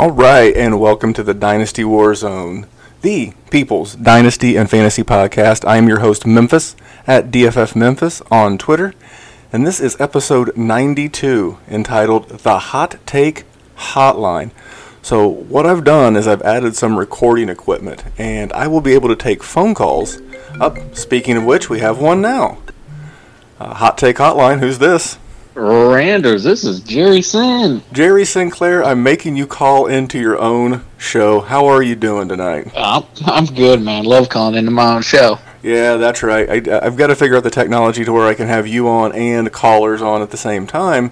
All right, and welcome to the Dynasty War Zone, the People's Dynasty and Fantasy Podcast. I am your host, Memphis, at DFF Memphis on Twitter, and this is episode 92 entitled The Hot Take Hotline. So, what I've done is I've added some recording equipment, and I will be able to take phone calls. Up, speaking of which, we have one now. Uh, hot Take Hotline, who's this? Randers, this is Jerry Sin. Jerry Sinclair, I'm making you call into your own show. How are you doing tonight? I'm, I'm good, man. Love calling into my own show. Yeah, that's right. I, I've got to figure out the technology to where I can have you on and callers on at the same time.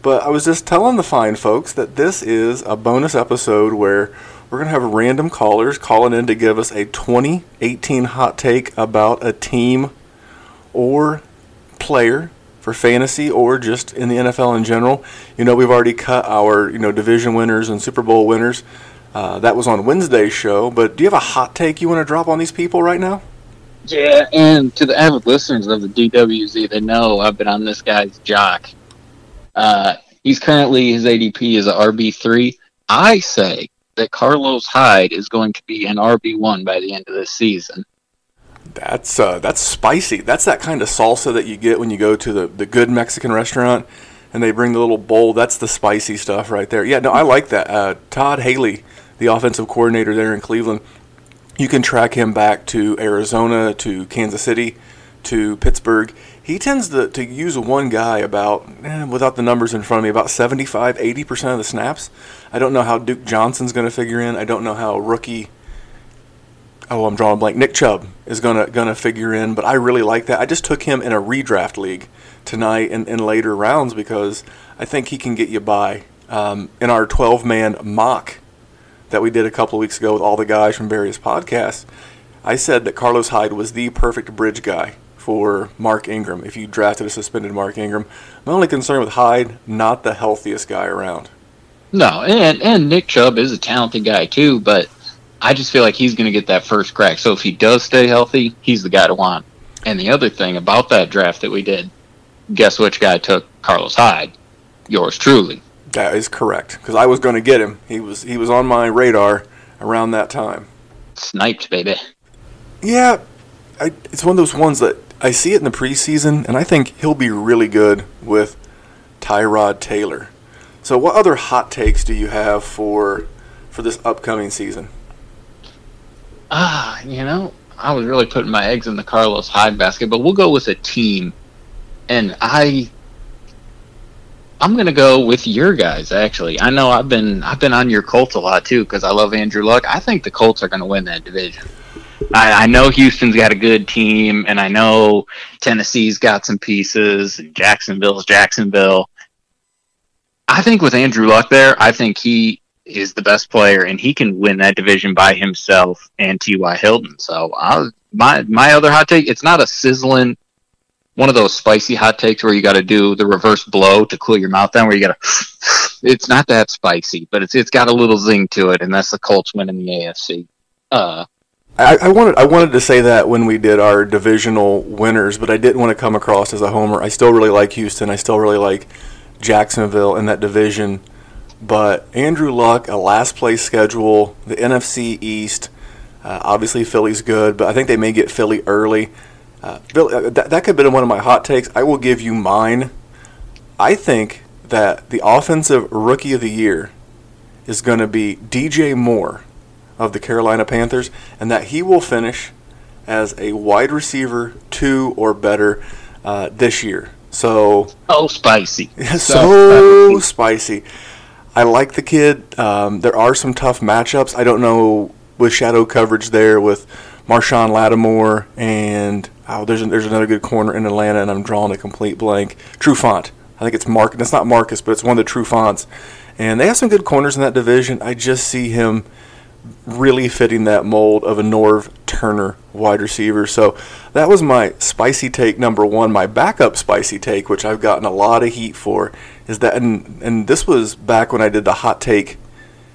But I was just telling the fine folks that this is a bonus episode where we're going to have random callers calling in to give us a 2018 hot take about a team or player for fantasy or just in the NFL in general. You know, we've already cut our you know division winners and Super Bowl winners. Uh, that was on Wednesday's show. But do you have a hot take you want to drop on these people right now? Yeah, and to the avid listeners of the DWZ, they know I've been on this guy's jock. Uh, he's currently his ADP is a RB three. I say that Carlos Hyde is going to be an RB one by the end of this season. That's uh, that's spicy. That's that kind of salsa that you get when you go to the, the good Mexican restaurant and they bring the little bowl. That's the spicy stuff right there. Yeah, no, I like that. Uh, Todd Haley, the offensive coordinator there in Cleveland, you can track him back to Arizona, to Kansas City, to Pittsburgh. He tends to, to use one guy about, eh, without the numbers in front of me, about 75, 80% of the snaps. I don't know how Duke Johnson's going to figure in. I don't know how rookie oh, I'm drawing blank. Nick Chubb is gonna gonna figure in, but I really like that. I just took him in a redraft league tonight and in, later rounds because I think he can get you by. Um, in our 12 man mock that we did a couple of weeks ago with all the guys from various podcasts, I said that Carlos Hyde was the perfect bridge guy for Mark Ingram if you drafted a suspended Mark Ingram. My only concern with Hyde, not the healthiest guy around. No, and and Nick Chubb is a talented guy too, but I just feel like he's going to get that first crack. So if he does stay healthy, he's the guy to want. And the other thing about that draft that we did, guess which guy took Carlos Hyde? Yours truly. That is correct because I was going to get him. He was he was on my radar around that time. Sniped, baby. Yeah, I, it's one of those ones that I see it in the preseason, and I think he'll be really good with Tyrod Taylor. So, what other hot takes do you have for for this upcoming season? Ah, you know, I was really putting my eggs in the Carlos Hyde basket, but we'll go with a team. And I I'm gonna go with your guys. Actually, I know I've been I've been on your Colts a lot too because I love Andrew Luck. I think the Colts are gonna win that division. I, I know Houston's got a good team, and I know Tennessee's got some pieces, Jacksonville's Jacksonville. I think with Andrew Luck there, I think he is the best player, and he can win that division by himself and T.Y. Hilton. So I, my my other hot take, it's not a sizzling one of those spicy hot takes where you got to do the reverse blow to cool your mouth down. Where you got to, it's not that spicy, but it's it's got a little zing to it, and that's the Colts winning the AFC. Uh, I, I, wanted I wanted to say that when we did our divisional winners, but I didn't want to come across as a homer. I still really like Houston. I still really like Jacksonville in that division. But Andrew Luck, a last place schedule, the NFC East. Uh, obviously, Philly's good, but I think they may get Philly early. Uh, Philly, uh, that, that could have been one of my hot takes. I will give you mine. I think that the offensive rookie of the year is going to be DJ Moore of the Carolina Panthers, and that he will finish as a wide receiver two or better uh, this year. So, oh, spicy. so, so spicy. I like the kid. Um, there are some tough matchups. I don't know with shadow coverage there with Marshon Lattimore and oh, there's there's another good corner in Atlanta, and I'm drawing a complete blank. Trufant. I think it's Mark. That's not Marcus, but it's one of the Trufants. And they have some good corners in that division. I just see him really fitting that mold of a Norv Turner wide receiver. So that was my spicy take number one. My backup spicy take, which I've gotten a lot of heat for, is that, and, and this was back when I did the hot take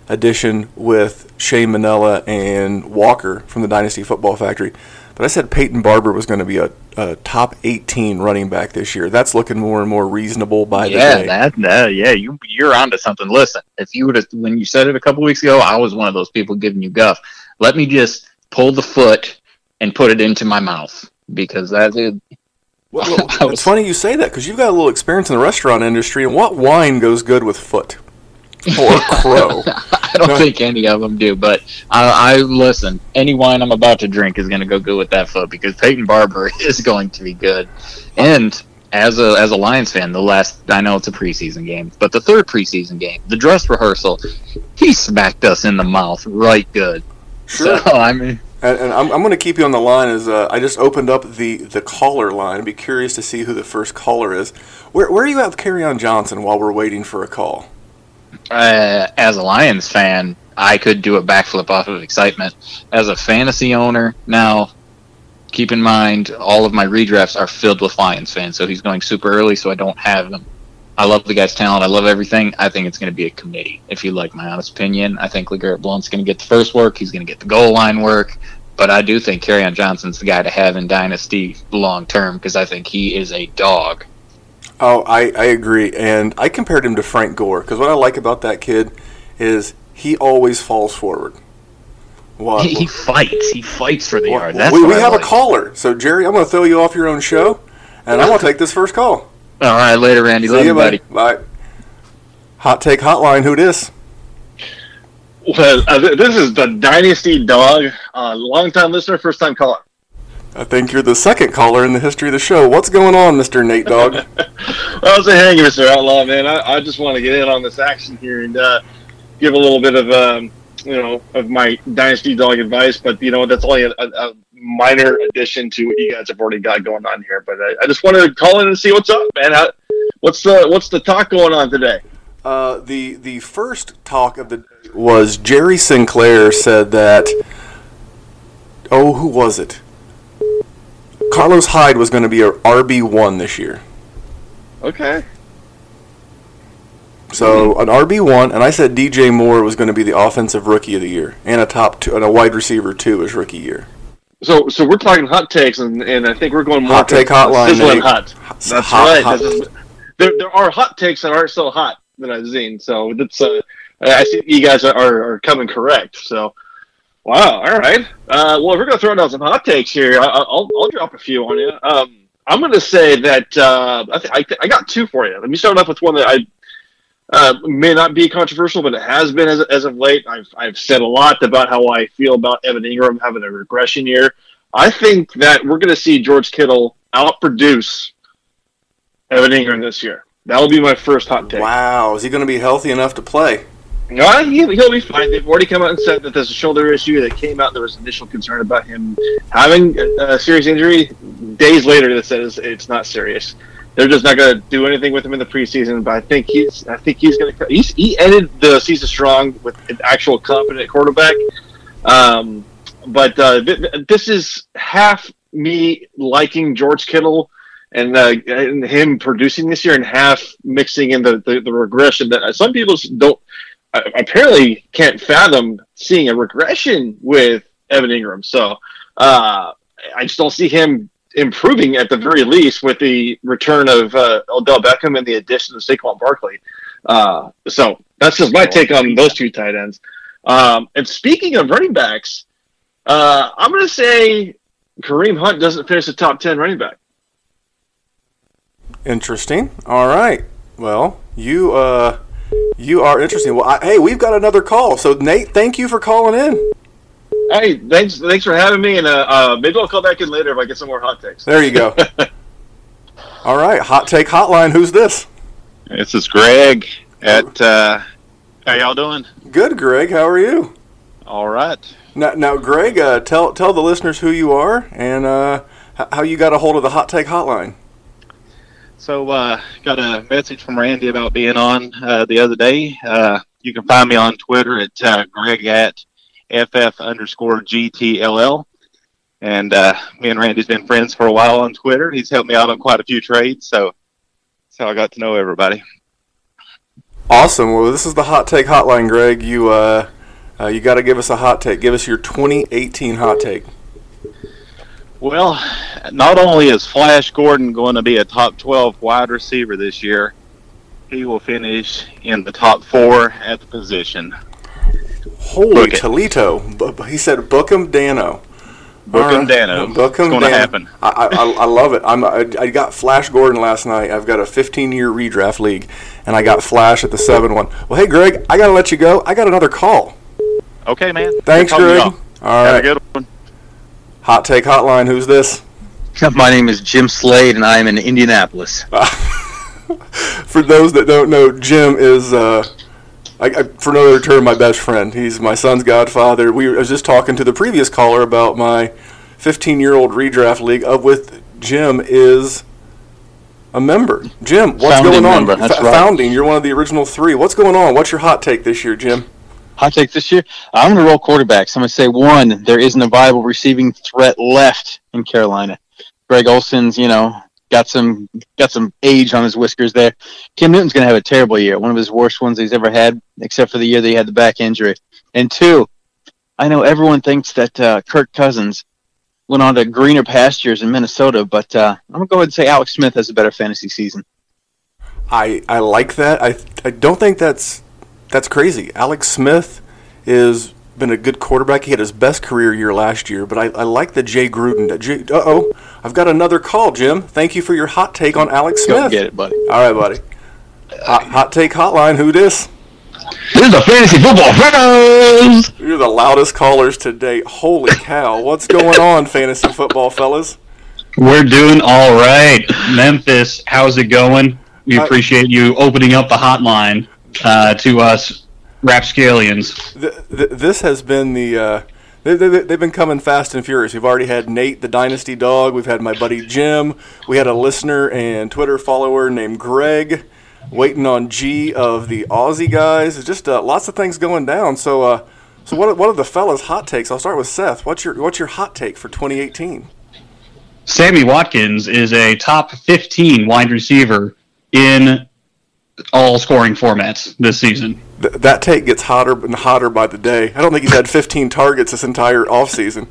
edition with Shane Manella and Walker from the Dynasty Football Factory. But I said Peyton Barber was going to be a, a top 18 running back this year. That's looking more and more reasonable by yeah, the day. that, that yeah, you you're onto something. Listen, if you would have when you said it a couple weeks ago, I was one of those people giving you guff. Let me just pull the foot and put it into my mouth because that's it. Well, well, it's funny you say that because you've got a little experience in the restaurant industry. And what wine goes good with foot or crow? I don't No. think any of them do, but I, I listen. Any wine I'm about to drink is going to go good with that foot because Peyton Barber is going to be good. And as a as a Lions fan, the last I know it's a preseason game, but the third preseason game, the dress rehearsal, he smacked us in the mouth right good. Sure. So I mean, And, and I'm, I'm going to keep you on the line as uh, I just opened up the, the caller line. I'd be curious to see who the first caller is. Where, where are you at with Kerryon Johnson while we're waiting for a call? Uh, as a Lions fan, I could do a backflip off of excitement. As a fantasy owner, now keep in mind all of my redrafts are filled with Lions fans, so he's going super early, so I don't have him. I love the guy's talent. I love everything. I think it's going to be a committee. If you like my honest opinion, I think LeGarrette Blunt's going to get the first work. He's going to get the goal line work. But I do think on Johnson's the guy to have in Dynasty long term because I think he is a dog. Oh, I, I agree. And I compared him to Frank Gore because what I like about that kid is he always falls forward. What? He, he fights. He fights for the Well, yard. That's we we have like. a caller. So, Jerry, I'm going to throw you off your own show, and I'm going to take this first call. All right, later, Randy. Love See you, you, buddy. Bye. Hot Take Hotline, who dis? Well, uh, this is the Dynasty Dog, uh, long-time listener, first-time caller. I think you're the second caller in the history of the show. What's going on, Mr. Nate Dog? How's it hanging, Mr. Outlaw, man? I, I just want to get in on this action here and uh, give a little bit of, um, you know, of my Dynasty Dog advice. But you know, that's only a, a, a minor addition to what you guys have already got going on here. But I, I just wanted to call in and see what's up, man. How, what's the what's the talk going on today? Uh, the the first talk of the day was Jerry Sinclair said that. Oh, who was it? Carlos Hyde was going to be a RB one this year. Okay. So an RB one, and I said DJ Moore was going to be the offensive rookie of the year and a top two and a wide receiver two as rookie year. So so we're talking hot takes, and, and I think we're going more Hot take hotline, sizzling Nate. hot. That's Hot- right. hot- This is- there, there are hot takes that aren't so hot that I've seen. So that's uh, I see you guys are, are, are coming correct. So wow, all right. Uh, well, we're gonna throw down some hot takes here, I, I'll I'll drop a few on you. Um, I'm gonna say that uh, I, th- I, th- I got two for you. Let me start off with one that I uh, may not be controversial, but it has been as, as of late. I've I've said a lot about how I feel about Evan Engram having a regression year. I think that we're going to see George Kittle outproduce Evan Engram this year. That'll be my first hot take. Wow, is he going to be healthy enough to play? He, he'll be fine. They've already come out and said that there's a shoulder issue that came out. There was initial concern about him having a, serious injury. Days later, that says it's not serious. They're just not going to do anything with him in the preseason. But I think he's, I think he's going to. He ended the season strong with an actual competent quarterback. Um, but uh, th- th- this is half me liking George Kittle and, uh, and him producing this year, and half mixing in the, the, the regression that some people don't apparently can't fathom seeing a regression with Evan Engram. So uh, I just don't see him improving at the very least with the return of uh, Odell Beckham and the addition of Saquon Barkley. Uh, so that's just my take on those two tight ends. Um, and speaking of running backs, uh, I'm going to say Kareem Hunt doesn't finish the top 10 running back. Interesting. All right. Well, you uh, you are interesting. Well, I, hey, we've got another call. So Nate, thank you for calling in. Hey, thanks, thanks for having me, and uh, uh, maybe I'll call back in later if I get some more hot takes. There you go. All right, hot take hotline. Who's this? This is Greg at. Uh, how y'all doing? Good, Greg. How are you? All right. Now, now Greg, uh, tell tell the listeners who you are and uh, how you got a hold of the hot take hotline. So, uh, got a message from Randy about being on uh, the other day. Uh, you can find me on Twitter at uh, Greg at FF underscore GTLL. And uh, me and Randy's been friends for a while on Twitter. He's helped me out on quite a few trades, so that's how I got to know everybody. Awesome. Well, this is the hot take hotline, Greg. You uh, uh, you got to give us a hot take. Give us your 2018 hot take. Well, not only is Flash Gordon going to be a top 12 wide receiver this year, he will finish in the top four at the position. Holy Toledo! He said, "Book him, Danno." Book him. Danno. Book him, It's gonna Danno. happen. I, I, I- love it. I'm I, I got Flash Gordon last night. I've got a 15 year redraft league, and I got Flash at the seven one. Well, hey Greg, I gotta let you go. I got another call. Okay, man. Thanks, to Greg. All Have a good one. Hot take hotline. Who's this? My name is Jim Slade, and I am in Indianapolis. For those that don't know, Jim is, uh, I, I, for no other term, my best friend. He's my son's godfather. We I was just talking to the previous caller about my 15 year old redraft league, of with Jim is a member. Jim, what's Founding going on? member, that's F- right. Founding, you're one of the original three. What's going on? What's your hot take this year, Jim? Hot take this year. I'm going to roll quarterbacks. I'm going to say one. There isn't a viable receiving threat left in Carolina. Greg Olsen's, you know, got some got some age on his whiskers there. Cam Newton's going to have a terrible year, one of his worst ones he's ever had, except for the year that he had the back injury. And two, I know everyone thinks that uh, Kirk Cousins went on to greener pastures in Minnesota, but uh, I'm going to go ahead and say Alex Smith has a better fantasy season. I, I like that. I, I don't think that's that's crazy. Alex Smith is been a good quarterback. He had his best career year last year, but I, I like the Jay Gruden. Uh oh, I've got another call, Jim. Thank you for your hot take on Alex Smith. Go Smith. get it, buddy. All right, buddy. Hot, hot take hotline. Who this? This is the fantasy football fellas. You're the loudest callers to date. Holy cow! What's going on, fantasy football fellas? We're doing all right. Memphis, how's it going? We Uh, appreciate you opening up the hotline uh, to us rapscallions. Th- th- this has been the. Uh, they, they, they've been coming fast and furious. We've already had Nate, the Dynasty Dog. We've had my buddy Jim. We had a listener and Twitter follower named Greg. Waiting on G of the Aussie guys. It's just uh, lots of things going down. So, uh, so what? Are, what are the fellas' hot takes? I'll start with Seth. What's your What's your hot take for 2018? Sammy Watkins is a top 15 wide receiver in all scoring formats this season. Th- that take gets hotter and hotter by the day. I don't think he's had 15 targets this entire offseason.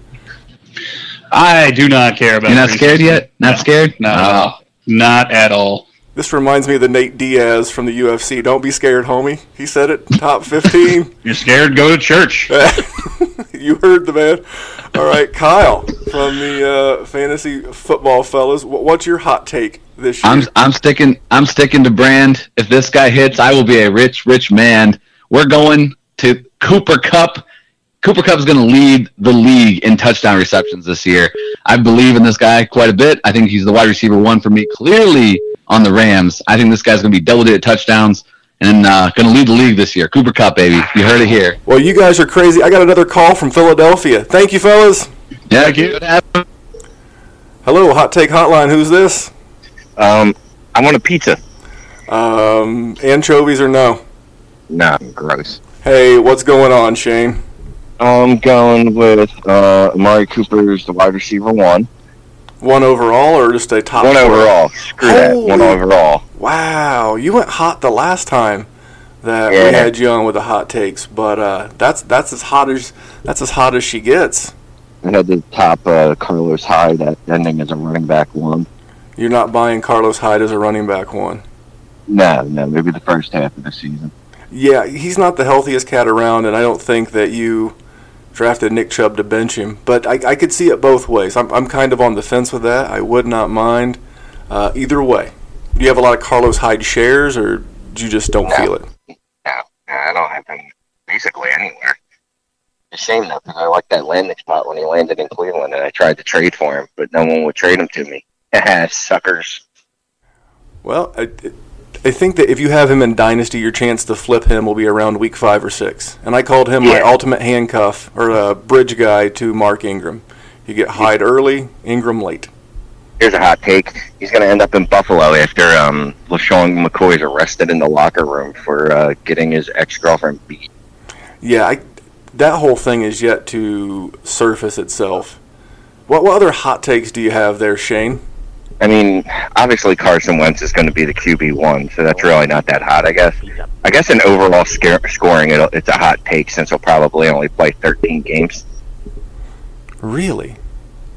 I do not care about You're not preseason. scared yet? Not No. scared? No, Oh. not at all. This reminds me of the Nate Diaz from the UFC. Don't be scared, homie. He said it. Top 15. You're scared? Go to church. you heard the man. All right, Kyle from the uh, fantasy football fellas. What's your hot take this year? I'm I'm sticking I'm sticking to brand. If this guy hits, I will be a rich, rich man. We're going to Cooper Kupp. Cooper Kupp is going to lead the league in touchdown receptions this year. I believe in this guy quite a bit. I think he's the wide receiver one for me, clearly on the Rams. I think this guy's going to be double-digit touchdowns and uh, going to lead the league this year. Cooper Kupp, baby. You heard it here. well, you guys are crazy. I got another call from Philadelphia. Thank you, fellas. Yeah, Thank you. Hello, hot take hotline. Who's this? Um, I want a pizza. Um, anchovies or no? Nah, gross. Hey, what's going on, Shane? I'm going with uh, Amari Cooper's the wide receiver one. One overall or just a top? One overall. Screw that. One Holy- overall. Wow, you went hot the last time that we had you on with the hot takes, but uh, that's that's as hot as that's as hot as she gets. I had the top uh, Carlos Hyde at ending as a running back one. You're not buying Carlos Hyde as a running back one. No, no, maybe the first half of the season. Yeah, he's not the healthiest cat around, and I don't think that you drafted Nick Chubb to bench him. But I, I could see it both ways. I'm, I'm kind of on the fence with that. I would not mind uh, either way. Do you have a lot of Carlos Hyde shares, or do you just don't No. feel it? No, I don't have him basically anywhere. It's a shame though, because I like that landing spot when he landed in Cleveland, and I tried to trade for him, but no one would trade him to me. Suckers. Well, I, I think that if you have him in Dynasty, your chance to flip him will be around week five or six. And I called him my ultimate handcuff or uh, bridge guy to Mark Ingram. You get Hyde early, Ingram late. Here's a hot take. He's going to end up in Buffalo after um, LeSean McCoy is arrested in the locker room for uh, getting his ex girlfriend beat. Yeah, I, that whole thing is yet to surface itself. What, what other hot takes do you have there, Shane? I mean, obviously Carson Wentz is going to be the QB one, so that's really not that hot, I guess. I guess in overall scare, scoring, it'll, it's a hot take since he'll probably only play 13 games. Really?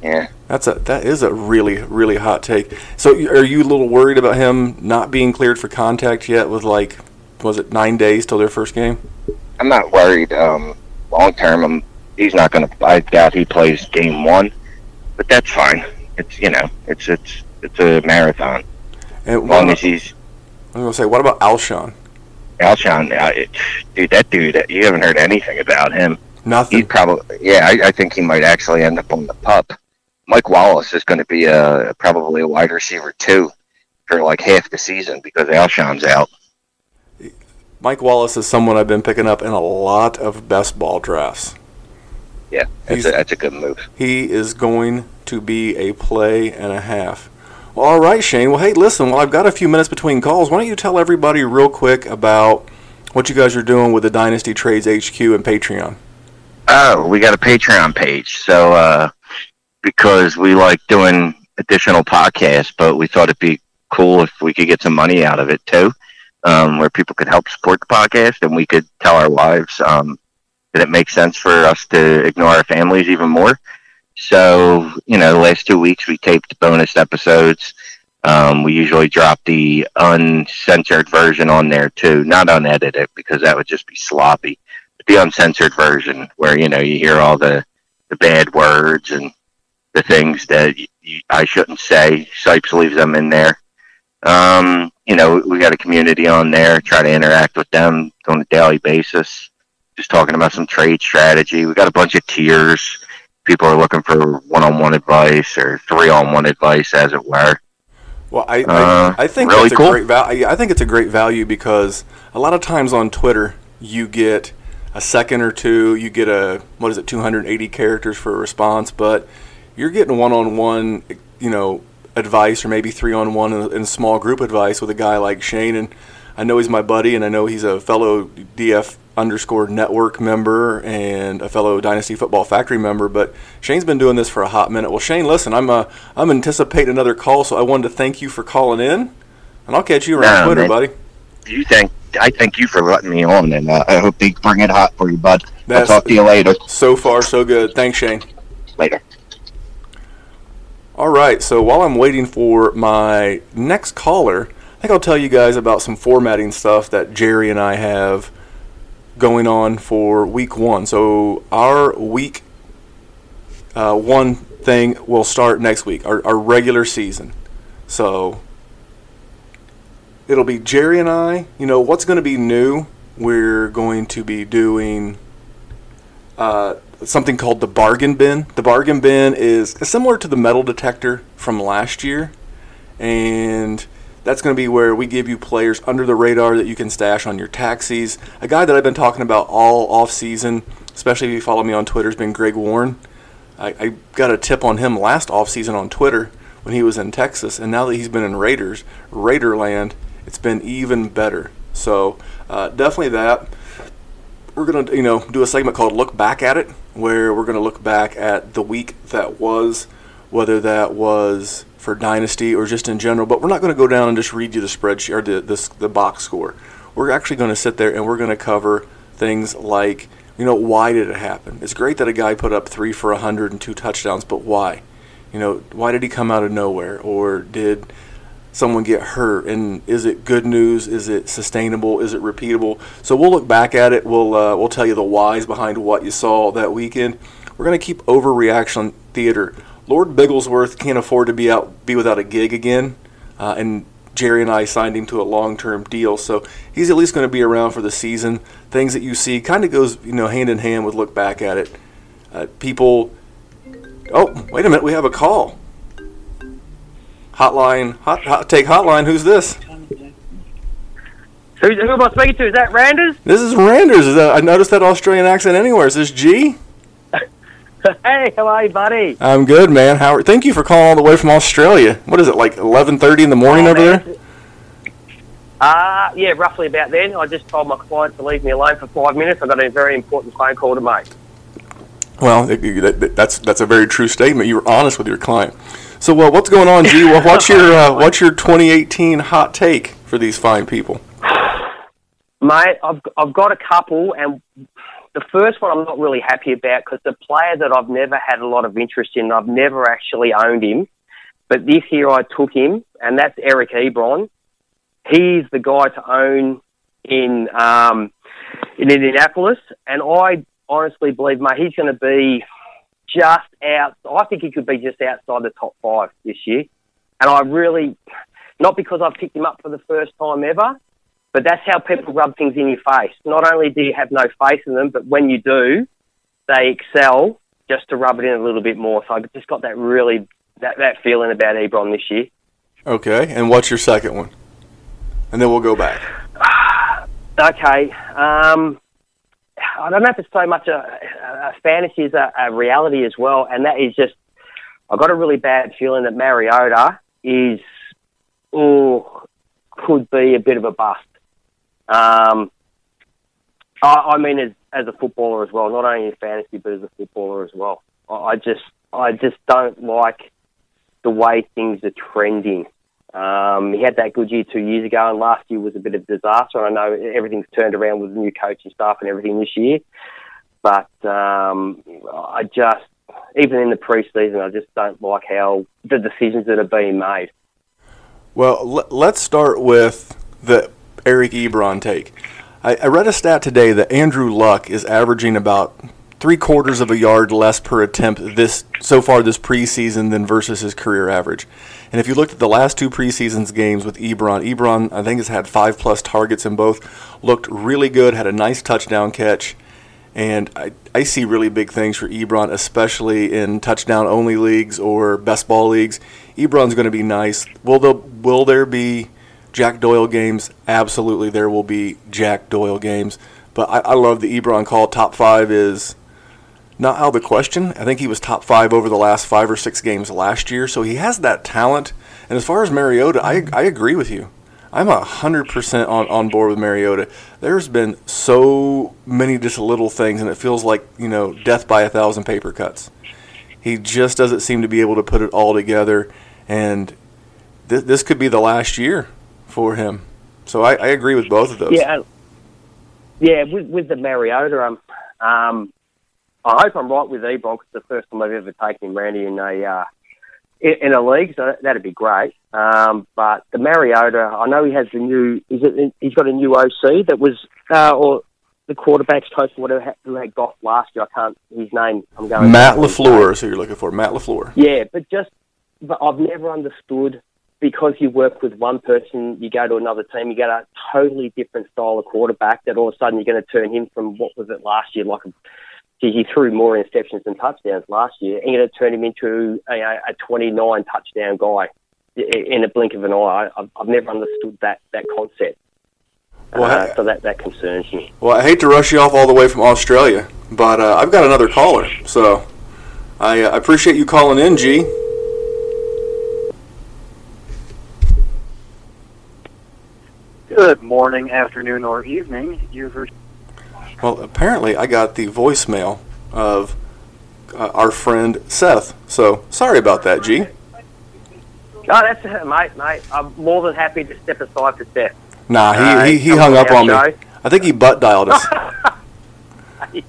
Yeah. That's a that is a really really hot take. So are you a little worried about him not being cleared for contact yet? With like, was it nine days till their first game? I'm not worried. Um, long term, I'm, he's not going to. I doubt he plays game one, but that's fine. It's you know, it's it's it's a marathon. And As long about, as he's I'm gonna say, what about Alshon? Alshon, uh, it, dude, that dude, you haven't heard anything about him. Nothing. He'd probably, yeah, I, I think he might actually end up on the pup. Mike Wallace is going to be a probably a wide receiver too for like half the season because Alshon's out. Mike Wallace is someone I've been picking up in a lot of best ball drafts. Yeah, that's He's- a, that's a good move. He is going to be a play and a half. All right, Shane. Well, hey, listen. Well, I've got a few minutes between calls. Why don't you tell everybody real quick about what you guys are doing with the Dynasty Trades HQ and Patreon? Oh, we got a Patreon page. So, uh, because we like doing additional podcasts, but we thought it'd be cool if we could get some money out of it too, um, where people could help support the podcast and we could tell our wives um, that it makes sense for us to ignore our families even more. So, you know, the last two weeks we taped bonus episodes. Um, we usually drop the uncensored version on there too, not unedited because that would just be sloppy the uncensored version where you know you hear all the the bad words and the things that I shouldn't say. Sipes leaves them in there. Um, you know, we got a community on there. Try to interact with them on a daily basis. Just talking about some trade strategy. We got a bunch of tiers. People are looking for one-on-one advice or three-on-one advice, as it were. Well, I, Uh, I, I think really that's cool. a great value. I think it's a great value because a lot of times on Twitter you get a second or two, you get a what is it, 280 characters for a response, but you're getting one-on-one, you know, advice or maybe three-on-one in, in small group advice with a guy like Shane. And I know he's my buddy, and I know he's a fellow DF underscore network member and a fellow Dynasty Football Factory member. But Shane's been doing this for a hot minute. Well, Shane, listen, I'm uh, I'm anticipating another call, so I wanted to thank you for calling in, and I'll catch you around Twitter, man. buddy. You thank I thank you for letting me on, and uh, I hope they bring it hot for you, bud. I'll talk to you later. So far, so good. Thanks, Shane. Later. All right, so while I'm waiting for my next caller, I think I'll tell you guys about some formatting stuff that Jerry and I have going on for week one. So, our week uh, one thing will start next week, our, our regular season. So, it'll be Jerry and I. You know, what's going to be new? We're going to be doing uh, something called the bargain bin. The bargain bin is similar to the metal detector from last year, and that's going to be where we give you players under the radar that you can stash on your taxis. A guy that I've been talking about all off season, especially if you follow me on Twitter, has been Greg Warren. I, I got a tip on him last off season on Twitter when he was in Texas, and now that he's been in Raiders, Raiderland, it's been even better. So uh, definitely that we're gonna you know do a segment called look back at it where we're gonna look back at the week that was whether that was for dynasty or just in general but we're not going to go down and just read you the spreadsheet or the, the, the box score. We're actually going to sit there and we're going to cover things like you know why did it happen? It's great that a guy put up three for 100 and two touchdowns but why? You know why did he come out of nowhere? Or did someone get hurt? And is it good news? Is it sustainable? Is it repeatable? So we'll look back at it. We'll uh, we'll tell you the whys behind what you saw that weekend. We're going to keep overreaction theater lord bigglesworth can't afford to be out be without a gig again uh, and jerry and i signed him to a long-term deal so he's at least going to be around for the season things that you see kind of goes you know hand in hand with look back at it uh, people oh wait a minute we have a call Hotline, hot, hot take hotline. Who's this? Who, who am I speaking to? Is that Randers? This is Randers. I noticed that Australian accent anywhere. Is this G? hey, how are you, buddy? I'm good, man. How? Are, thank you for calling all the way from Australia. What is it like? 11:30 in the morning Oh, over man. there? Uh, yeah, roughly about then. I just told my client to leave me alone for five minutes. I've got a very important phone call to make. Well, it- it- that- that's that's a very true statement. You were honest with your client. So, well, what's going on, G? Well, what's your uh, what's your 2018 hot take for these fine people? Mate, I've I've got a couple, and the first one I'm not really happy about because the player that I've never had a lot of interest in, I've never actually owned him, but this year I took him, and that's Eric Ebron. He's the guy to own in um, in Indianapolis, and I honestly believe, mate, he's going to be just out. I think he could be just outside the top five this year, and I really, not because I've picked him up for the first time ever, but that's how people rub things in your face. Not only do you have no faith in them, but when you do, they excel just to rub it in a little bit more. So I've just got that really that, that feeling about Ebron this year. Okay, and what's your second one? And then we'll go back. Okay. Um, I don't know if it's so much a, a fantasy as a, a reality as well, and that is just I got a really bad feeling that Mariota is oh could be a bit of a bust. Um, I, I mean, as as a footballer as well, not only in fantasy but as a footballer as well. I, I just I just don't like the way things are trending. Um, he had that good year two years ago, and last year was a bit of a disaster. I know everything's turned around with the new coaching staff and everything this year, but um, I just, even in the preseason, I just don't like how the decisions that are being made. Well, let's start with the Eric Ebron take. I, I read a stat today that Andrew Luck is averaging about three quarters of a yard less per attempt this so far this preseason than versus his career average. And if you looked at the last two preseasons games with Ebron, Ebron I think has had five plus targets in both, looked really good, had a nice touchdown catch, and I, I see really big things for Ebron, especially in touchdown only leagues or best ball leagues. Ebron's going to be nice. Will there will there be Jack Doyle games? Absolutely, there will be Jack Doyle games. But I, I love the Ebron call. Top five is not out of the question. I think he was top five over the last five or six games last year, so he has that talent. And as far as Mariota, I, I agree with you. I'm a hundred percent on on board with Mariota. There's been so many just little things, and it feels like you know death by a thousand paper cuts. He just doesn't seem to be able to put it all together, and th- this could be the last year for him. So I, I agree with both of those. Yeah, yeah. With, with the Mariota, um, um, I hope I'm right with Ebron because it's the first time I've ever taken Randy in a uh, in, a league, so that'd be great. Um, but the Mariota, I know he has the new. Is it? He's got a new OC that was, uh, or the quarterbacks coach, whatever who had got last year. I can't his name. I'm going. Matt Lafleur is who you're looking for. Matt Lafleur. Yeah, but just but I've never understood because you work with one person, you go to another team, you get a totally different style of quarterback. That all of a sudden you're going to turn him from what was it last year, like a he threw more interceptions than touchdowns last year, and you're going to turn him into a, a 29 touchdown guy in a blink of an eye. I've, I've never understood that that concept. Well, uh, so that that concerns me. Well, I hate to rush you off all the way from Australia, but uh, I've got another caller, so I uh, appreciate you calling in, G. Good morning, afternoon, or evening. You've reached Well, apparently I got the voicemail of uh, our friend Seth, so sorry about that, G. No, that's mate, mate. I'm more than happy to step aside for Steph. Nah, Uh, he, he, he hung up on me. I think he butt dialed us.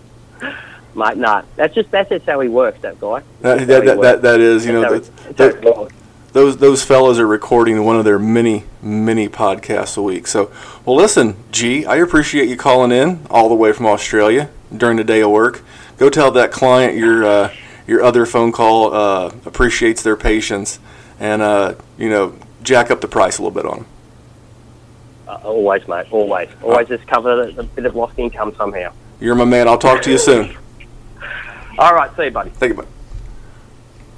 Mate, no, that's just that's just how he works. That guy. that, that, that, that, that is, you know, that, how he- that's how he works. those those fellas are recording one of their many many podcasts a week. So, well, listen, G, I appreciate you calling in all the way from Australia during the day of work. Go tell that client your uh, your other phone call uh, appreciates their patience, and uh, you know, jack up the price a little bit on them. Uh, always, mate. Always, always just cover a, bit of lost income somehow. You're my man. I'll talk to you soon. All right, see you, buddy. Thank you, bud.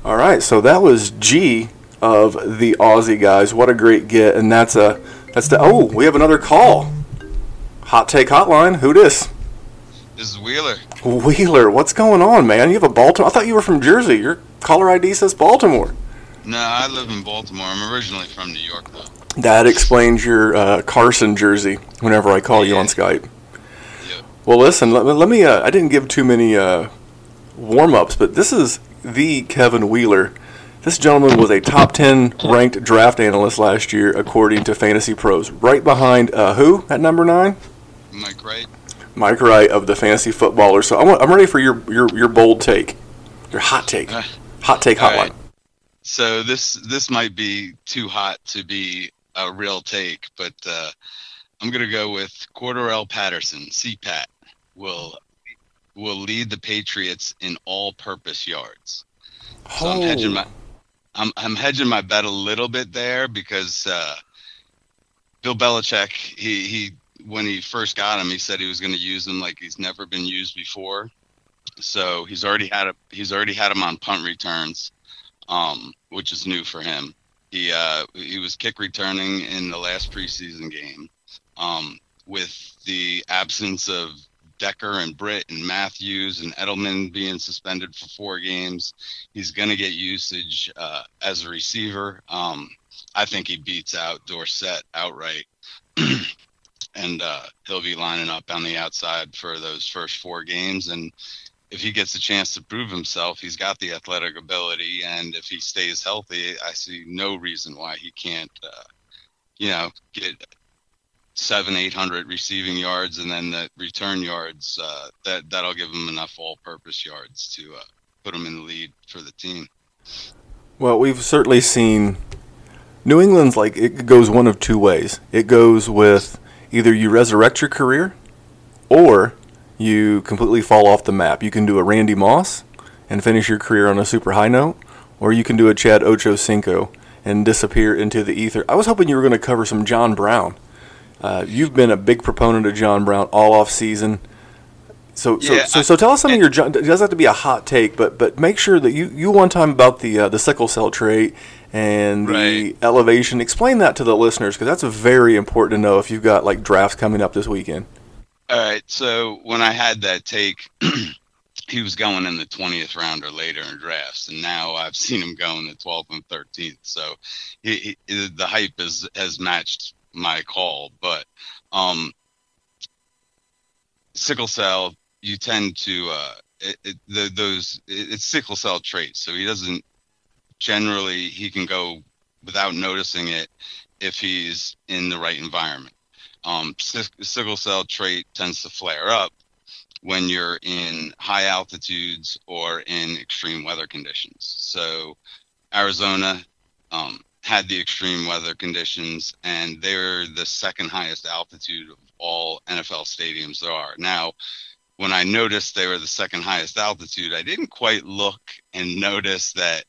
All right, so that was G of the Aussie guys. What a great get, and that's a that's the oh we have another call. Hot take hotline. Who this? This is Wheeler. Wheeler, what's going on, man? You have a Baltimore. I thought you were from Jersey. Your caller ID says Baltimore. No, I live in Baltimore. I'm originally from New York, though. That explains your uh, Carson jersey. Whenever I call you on Skype. Yeah. Well, listen. Let, me- let me. Uh, I didn't give too many uh, warm ups, but this is the Kevin Wheeler This gentleman was a top 10 ranked draft analyst last year, according to Fantasy Pros. Right behind uh, who at number nine? Mike Wright. Mike Wright of the Fantasy Footballer. So I want, I'm ready for your, your, your bold take, your hot take. Uh, Hot take hotline. right. So this this might be too hot to be a real take, but uh, I'm gonna go with Cordarrelle Patterson. CPAT will will lead the Patriots in all-purpose yards. So I'm hedging my I'm I'm hedging my bet a little bit there because uh, Bill Belichick he he when he first got him he said he was going to use him like he's never been used before. So he's already had a he's already had him on punt returns, um, which is new for him. He uh, he was kick returning in the last preseason game. Um, with the absence of Decker and Britt and Matthews and Edelman being suspended for four games, he's going to get usage uh, as a receiver. Um, I think he beats out Dorsett outright. and uh, he'll be lining up on the outside for those first four games. And if he gets a chance to prove himself, he's got the athletic ability. And if he stays healthy, I see no reason why he can't, uh, you know, get seven, eight hundred receiving yards, and then the return yards. Uh, that that'll give him enough all-purpose yards to uh, put him in the lead for the team. Well, we've certainly seen New England's like it goes one of two ways. It goes with either you resurrect your career or you completely fall off the map. You can do a Randy Moss and finish your career on a super high note, or you can do a Chad Ochocinco and disappear into the ether. I was hoping you were going to cover some John Brown. Uh, you've been a big proponent of John Brown all off season. So, so, Yeah, so, so tell us something. Your John- it doesn't have to be a hot take, but but make sure that you you one time about the uh, the sickle cell trait and the elevation. Explain that to the listeners because that's very important to know if you've got like drafts coming up this weekend. All right. So when I had that take, he was going in the 20th round or later in drafts, and now I've seen him go in the 12th and 13th. So he, he, the hype is, has matched my call. But um, sickle cell, you tend to uh, it, it, the, those it, it's sickle cell traits. So he doesn't generally he can go without noticing it if he's in the right environment um, sickle cell trait tends to flare up when you're in high altitudes or in extreme weather conditions. So, Arizona um, had the extreme weather conditions, and they're the second highest altitude of all NFL stadiums there are. Now, when I noticed they were the second highest altitude, I didn't quite look and notice that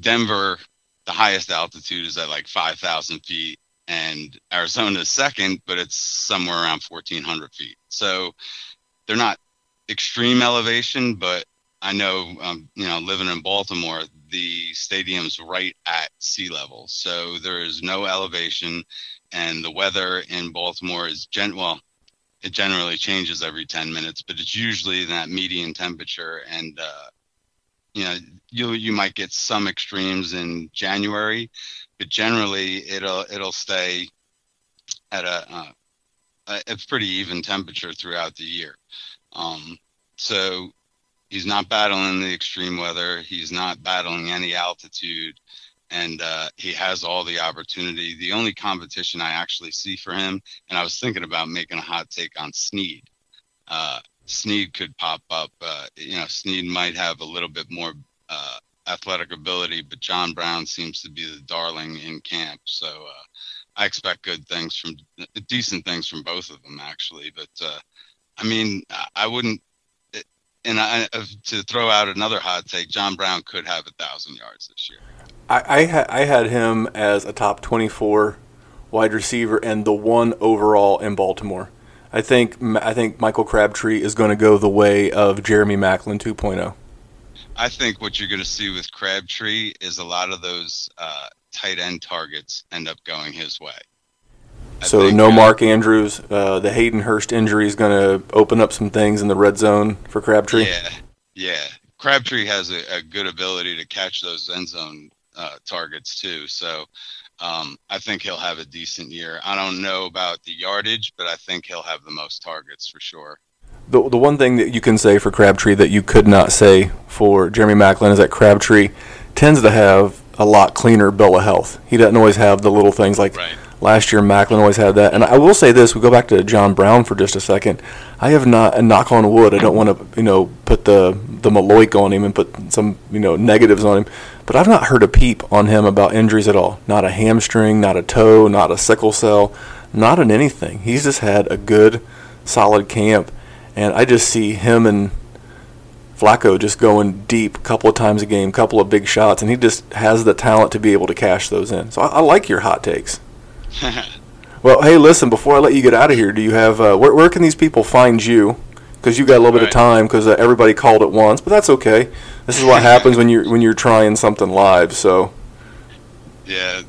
Denver, the highest altitude, is at like 5,000 feet and Arizona's second, but it's somewhere around 1,400 feet. So they're not extreme elevation, but I know, um, you know, living in Baltimore, the stadium's right at sea level, so there is no elevation, and the weather in Baltimore is gen well. It generally changes every 10 minutes, but it's usually that median temperature. And, uh, you know, you, you might get some extremes in January, but generally it'll it'll stay at a, uh, a pretty even temperature throughout the year. Um, so he's not battling the extreme weather. He's not battling any altitude, and uh, he has all the opportunity. The only competition I actually see for him, and I was thinking about making a hot take on Snead. Uh, Snead could pop up. Uh, you know, Snead might have a little bit more uh, athletic ability, but John Brown seems to be the darling in camp. So uh, I expect good things from decent things from both of them, actually. But uh, I mean, I wouldn't. And I, to throw out another hot take, John Brown could have a thousand yards this year. I I, ha- I had him as a top 24 wide receiver and the one overall in Baltimore. I think I think Michael Crabtree is going to go the way of Jeremy Maclin oh. 2.0. I think what you're going to see with Crabtree is a lot of those uh, tight end targets end up going his way. So think, no uh, Mark Andrews. Uh, the Hayden Hurst injury is going to open up some things in the red zone for Crabtree. Yeah, yeah. Crabtree has a, a good ability to catch those end zone uh, targets too. So um, I think he'll have a decent year. I don't know about the yardage, but I think he'll have the most targets for sure. The, the one thing that you can say for Crabtree that you could not say for Jeremy Maclin is that Crabtree tends to have a lot cleaner bill of health. He doesn't always have the little things like last year Maclin always had that. And I will say this: we go back to John Brown for just a second. I have not, and knock on wood, I don't want to you know put the the Maloik on him and put some you know negatives on him, but I've not heard a peep on him about injuries at all. Not a hamstring, not a toe, not a sickle cell, not in anything. He's just had a good, solid camp, and I just see him and Flacco just going deep a couple of times a game, couple of big shots, and he just has the talent to be able to cash those in. So I, I like your hot takes. well, hey, listen, before I let you get out of here, do you have uh, where, where can these people find you? Because you got a little bit of time because uh, everybody called at once, but that's okay. This is what happens when you're when you're trying something live. So Yeah,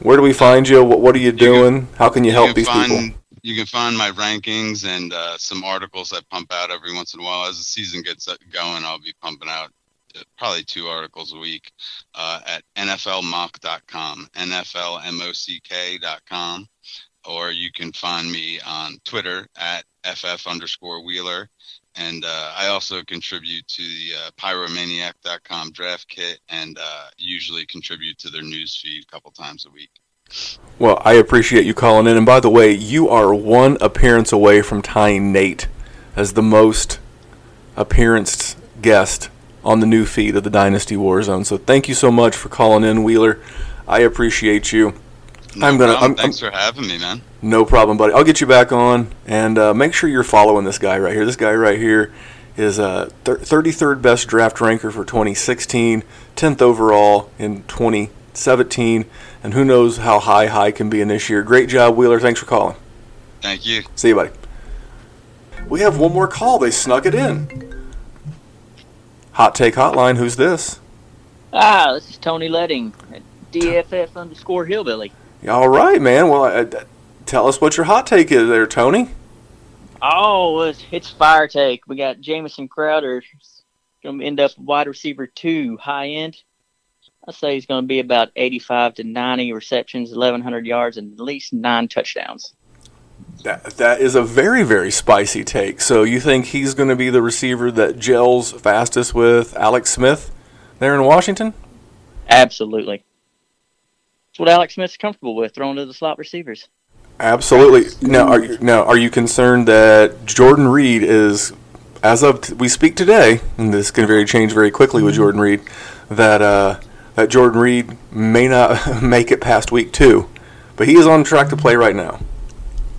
where do we find you? What, what are you doing? How can you, help can these find, people? You can find my rankings and uh, some articles I pump out every once in a while. As the season gets uh, going, I'll be pumping out probably two articles a week uh, at NFLmock.com, NFLMOCK.com, or you can find me on Twitter at FF underscore Wheeler. And uh, I also contribute to the uh, pyromaniac.com draft kit and uh, usually contribute to their news feed a couple times a week. Well, I appreciate you calling in. And by the way, you are one appearance away from tying Nate as the most appearance guest on the new feed of the Dynasty Warzone. So thank you so much for calling in, Wheeler. I appreciate you. No I'm gonna. I'm, Thanks for having me, man. no problem, buddy. I'll get you back on, and uh, make sure you're following this guy right here. This guy right here is uh, thir- 33rd best draft ranker for 2016, 10th overall in 2017, and who knows how high high can be in this year. Great job, Wheeler. Thanks for calling. Thank you. See you, buddy. We have one more call. They snuck it in. Hot take hotline. Who's this? Ah, this is Tony Letting, at DFF underscore hillbilly. All right, man. Well, uh, d- tell us what your hot take is, there, Tony. Oh, it's, it's fire take. We got Jamison Crowder going to end up wide receiver two, high end. I say he's going to be about 85 to 90 receptions, 1,100 yards, and at least nine touchdowns. That that is a very very spicy take. So you think he's going to be the receiver that gels fastest with Alex Smith there in Washington? Absolutely. That's what Alex Smith's comfortable with, throwing to the slot receivers. Absolutely. Now, are you, now are you concerned that Jordan Reed is, as of t- we speak today, and this can very change very quickly with Jordan Reed, that uh, that Jordan Reed may not make it past week two, but he is on track to play right now.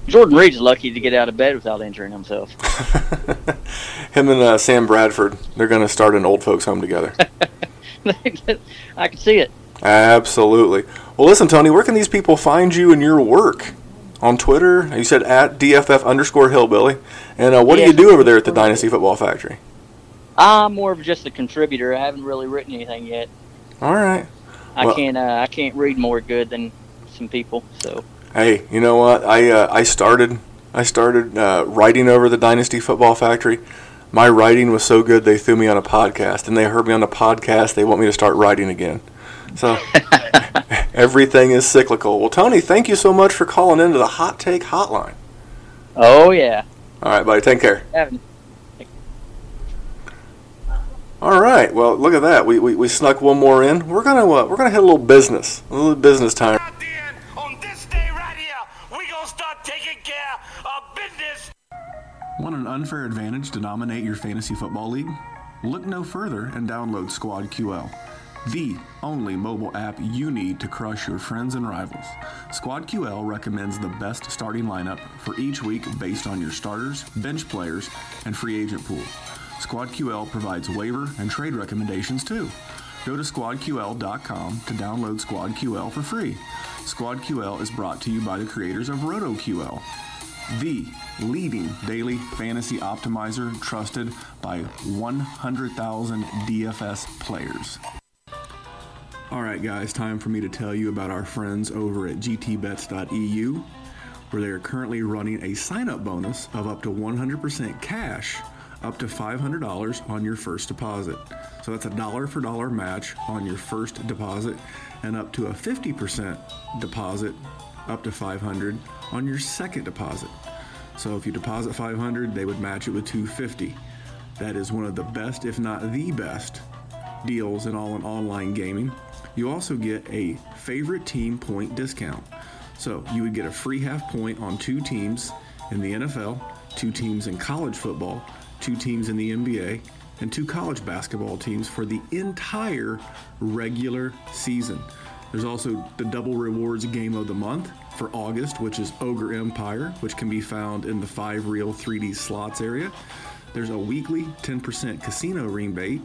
Jordan Reed's lucky to get out of bed without injuring himself. Him and uh, Sam Bradford, they're going to start an old folks home together. I can see it. Absolutely. Well, listen, Tony, where can these people find you and your work? On Twitter, you said at DFF underscore hillbilly. And uh, what do you do over there at the Dynasty Football Factory? I'm more of just a contributor. I haven't really written anything yet. All right. I Well- can't. Uh, I can't read more good than some people. So Hey, you know what? I uh, I started I started uh, writing over the Dynasty Football Factory. My writing was so good they threw me on a podcast, and they heard me on the podcast. They want me to start writing again. So everything is cyclical. Well, Tony, thank you so much for calling into the Hot Take Hotline. Oh yeah. All right, buddy. Take care. All right. Well, look at that. We, we, we snuck one more in. We're gonna uh, we're gonna hit a little business, a little business time. Want an unfair advantage to dominate your fantasy football league? Look no further and download Squad QL, the only mobile app you need to crush your friends and rivals. Squad QL recommends the best starting lineup for each week based on your starters, bench players, and free agent pool. Squad QL provides waiver and trade recommendations too. Go to squadql.com to download Squad QL for free. Squad QL is brought to you by the creators of RotoQL, the leading daily fantasy optimizer trusted by 100,000 DFS players. All right, guys, time for me to tell you about our friends over at gtbets.eu, where they are currently running a sign up bonus of up to 100% cash, up to $500 on your first deposit. So that's a dollar for dollar match on your first deposit, and up to a 50% deposit, up to 500 on your second deposit. So if you deposit 500, they would match it with 250. That is one of the best, if not the best, deals in all in online gaming. You also get a favorite team point discount. So you would get a free half point on two teams in the NFL, two teams in college football, two teams in the NBA, and two college basketball teams for the entire regular season. There's also the double rewards game of the month for August, which is Ogre Empire, which can be found in the five reel 3D slots area. There's a weekly 10% casino rebate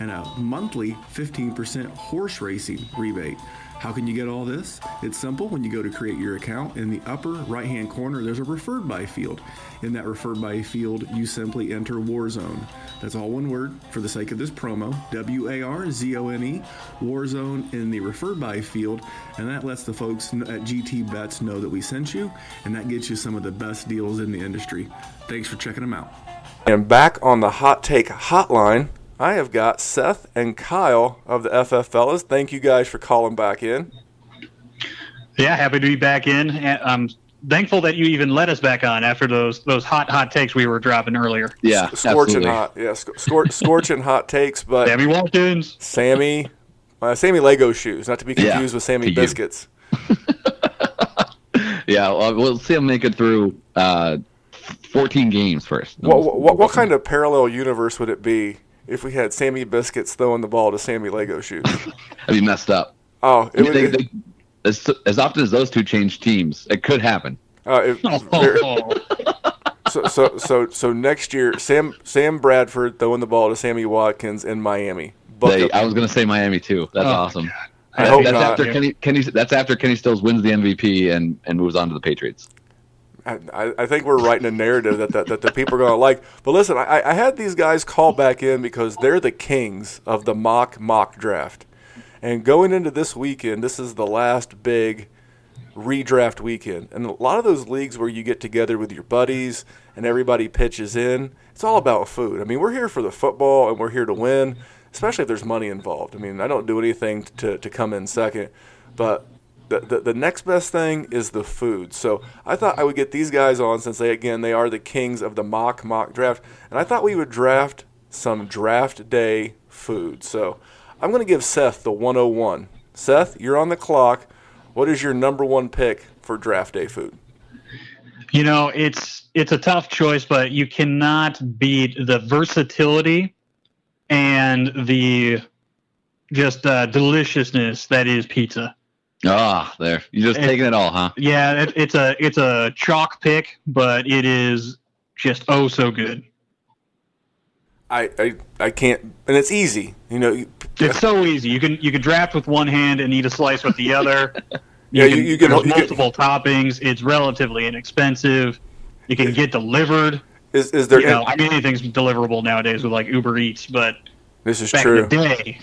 and a monthly 15% horse racing rebate. How can you get all this? It's simple. When you go to create your account, in the upper right hand corner, there's a referred by field. In that referred by field, you simply enter Warzone. That's all one word for the sake of this promo W A R Z O N E, Warzone in the referred by field. And that lets the folks at GT Bets know that we sent you, and that gets you some of the best deals in the industry. Thanks for checking them out. And back on the hot take hotline, I have got Seth and Kyle of the FF Fellas. Thank you guys for calling back in. Yeah, happy to be back in. And I'm thankful that you even let us back on after those those hot hot takes we were dropping earlier. Yeah, scorching hot. Yeah, sc- scor- scorching hot takes. But Sammy Watkins, Sammy, uh, Sammy Lego shoes, not to be Yeah, confused with Sammy. Biscuits. Yeah, well, we'll see him make it through uh, 14 games first. What, what, what kind of parallel universe would it be if we had Sammy Biscuits throwing the ball to Sammy Lego shoes? That'd be messed up. Oh, it would. They- they- as, as often as those two change teams, it could happen. Uh, it, so, so, so, so next year, Sam Sam Bradford throwing the ball to Sammy Watkins in Miami. Book They. I was going to say Miami too. That's Oh, awesome. I hope that's not. after Kenny, Kenny. That's after Kenny Stills wins the MVP and, and moves on to the Patriots. I, I think we're writing a narrative that, that, that the people are going to like. But listen, I, I had these guys call back in because they're the kings of the mock mock draft. And going into this weekend, this is the last big redraft weekend. And a lot of those leagues where you get together with your buddies and everybody pitches in, it's all about food. I mean, we're here for the football and we're here to win, especially if there's money involved. I mean, I don't do anything to, to come in second, but the, the, next best thing is the food. So I thought I would get these guys on since they, again, they are the kings of the mock mock draft. And I thought we would draft some draft day food. So I'm going to give Seth the 101. Seth, you're on the clock. What is your number one pick for draft day food? You know, it's it's a tough choice, but you cannot beat the versatility and the just uh, deliciousness that is pizza. Ah, there. You're just It- taking it all, huh? Yeah, it, it's a it's a chalk pick, but it is just oh so good. I, I, I can't, and it's easy. You know, you- It's so easy. You can you can draft with one hand and eat a slice with the other. Yeah, you- you can- there's you can- multiple toppings. It's relatively inexpensive. You can get delivered. Is is there? You know, I mean, anything's deliverable nowadays with like Uber Eats, but this is back true. in the day,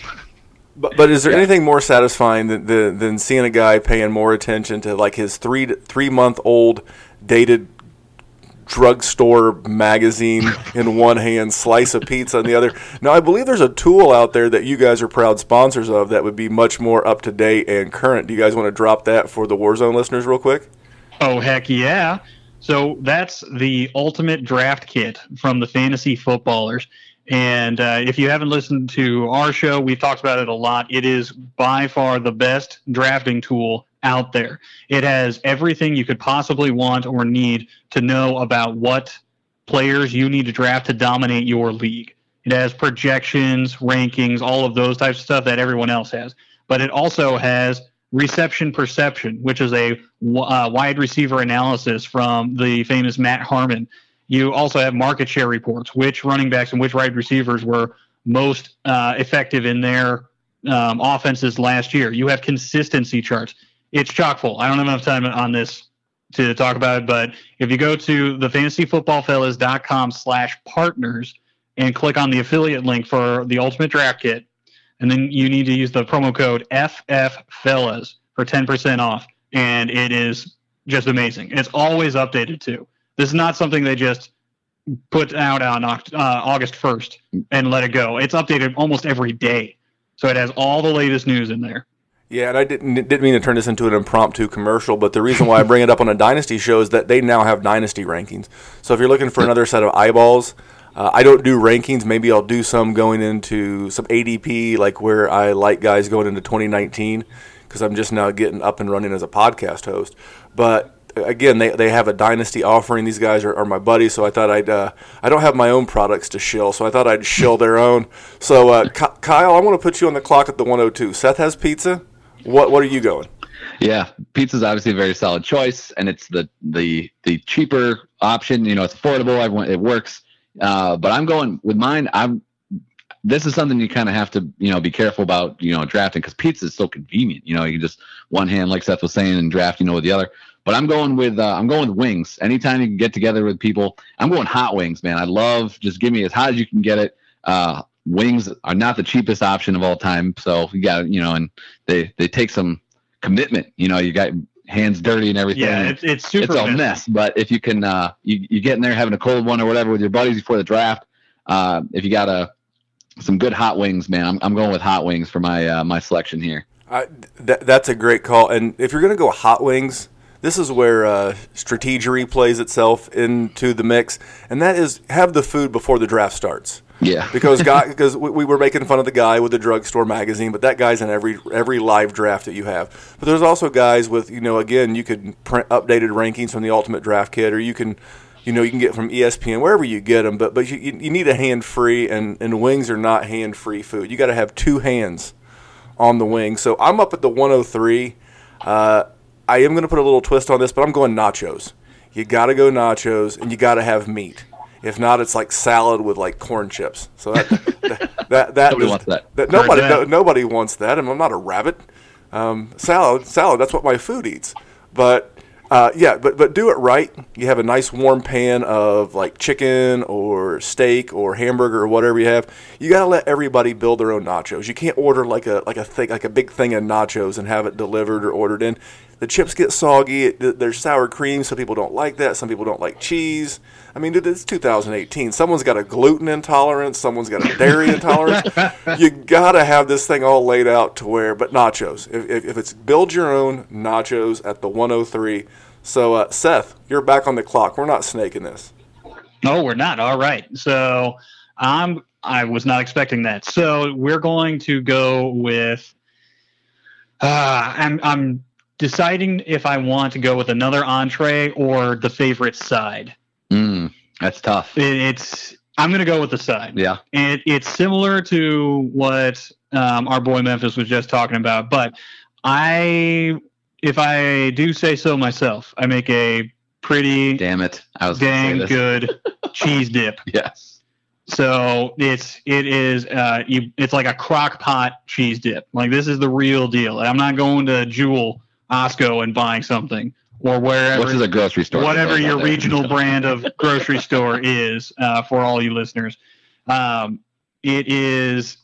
But, but is there anything more satisfying than, than than seeing a guy paying more attention to like his three three month old dated drugstore magazine in one hand, slice of pizza in the other? Now I believe there's a tool out there that you guys are proud sponsors of that would be much more up to date and current. Do you guys want to drop that for the Warzone listeners real quick? Oh heck yeah! So that's the ultimate draft kit from the fantasy footballers. And uh, if you haven't listened to our show, we've talked about it a lot. It is by far the best drafting tool out there. It has everything you could possibly want or need to know about what players you need to draft to dominate your league. It has projections, rankings, all of those types of stuff that everyone else has. But it also has reception perception, which is a uh, wide receiver analysis from the famous Matt Harmon. You also have market share reports, which running backs and which wide receivers were most uh, effective in their um, offenses last year. You have consistency charts. It's chock full. I don't have enough time on this to talk about it, but if you go to the fantasyfootballfellas.com slash partners and click on the affiliate link for the ultimate draft kit, and then you need to use the promo code FFFellas for 10% off. And it is just amazing. It's always updated too. This is not something they just put out on uh, August 1st and let it go. It's updated almost every day. So it has all the latest news in there. Yeah, and I didn't didn't mean to turn this into an impromptu commercial, but the reason why I bring it up on a dynasty show is that they now have dynasty rankings. So if you're looking for another set of eyeballs, Uh, I don't do rankings. Maybe I'll do some going into some ADP, like where I like guys going into 2019, because I'm just now getting up and running as a podcast host. But again, they, they have a dynasty offering. These guys are, are my buddies, so I thought I'd uh, I don't have my own products to shill, so I thought I'd shill their own. So uh, Ky- Kyle, I want to put you on the clock at the 102. Seth has pizza. What what are you going? Yeah, pizza's obviously a very solid choice, and it's the the the cheaper option. You know, it's affordable. Everyone, it works. Uh, but I'm going with mine. I'm. This is something you kind of have to, you know, be careful about, you know, drafting because pizza is so convenient. You know, you can just one hand, like Seth was saying, and draft, you know, with the other. But I'm going with uh, I'm going with wings. Anytime you can get together with people, I'm going hot wings, man. I love just give me as hot as you can get it. Uh, wings are not the cheapest option of all time, so you got you know, and they they take some commitment. You know, you got hands dirty and everything. Yeah, it's, it's super. It's a mess. But if you can, uh, you you get in there having a cold one or whatever with your buddies before the draft. Uh, if you got a some good hot wings, man, I'm I'm going with hot wings for my uh, my selection here. I, th- that's a great call. And if you're going to go hot wings, this is where uh, strategery plays itself into the mix, and that is have the food before the draft starts. Yeah. because guy, because we, we were making fun of the guy with the drugstore magazine, but that guy's in every every live draft that you have. But there's also guys with you know again you could print updated rankings from the Ultimate Draft Kit, or you can you know you can get from ESPN wherever you get them. But but you, you you need a hand free, and and wings are not hand free food. You got to have two hands on the wing. So I'm up at the 103. Uh, I am going to put a little twist on this, but I'm going nachos. You got to go nachos, and you got to have meat. If not, it's like salad with like corn chips. So that that that, that Nobody is- wants that. nobody no, nobody wants that. and I'm not a rabbit. Um, salad, salad. That's what my food eats. But uh, yeah, but but do it right. You have a nice warm pan of like chicken or steak or hamburger or whatever you have. You gotta let everybody build their own nachos. You can't order like a like a thing like a big thing of nachos and have it delivered or ordered in. The chips get soggy. It, there's sour cream. Some people don't like that. Some people don't like cheese. I mean, dude, it's 2018. Someone's got a gluten intolerance. Someone's got a dairy intolerance. You gotta have this thing all laid out to where. But nachos. If, if, if it's build your own nachos at the 103. So uh, Seth, you're back on the clock. We're not snaking this. No, we're not. All right. So I'm I was not expecting that. So we're going to go with uh I'm I'm deciding if I want to go with another entree or the favorite side. Mm, that's tough. It, it's I'm going to go with the side. Yeah. And it's similar to what um, our boy Memphis was just talking about, but I if I do say so myself, I make a pretty Damn it! I was gonna say dang good cheese dip. Yes. So it's it is uh you it's like a crock pot cheese dip. Like this is the real deal. I'm not going to Jewel, Osco and buying something or wherever Which is a grocery store. whatever your regional brand of grocery store is uh, for all you listeners. Um, it is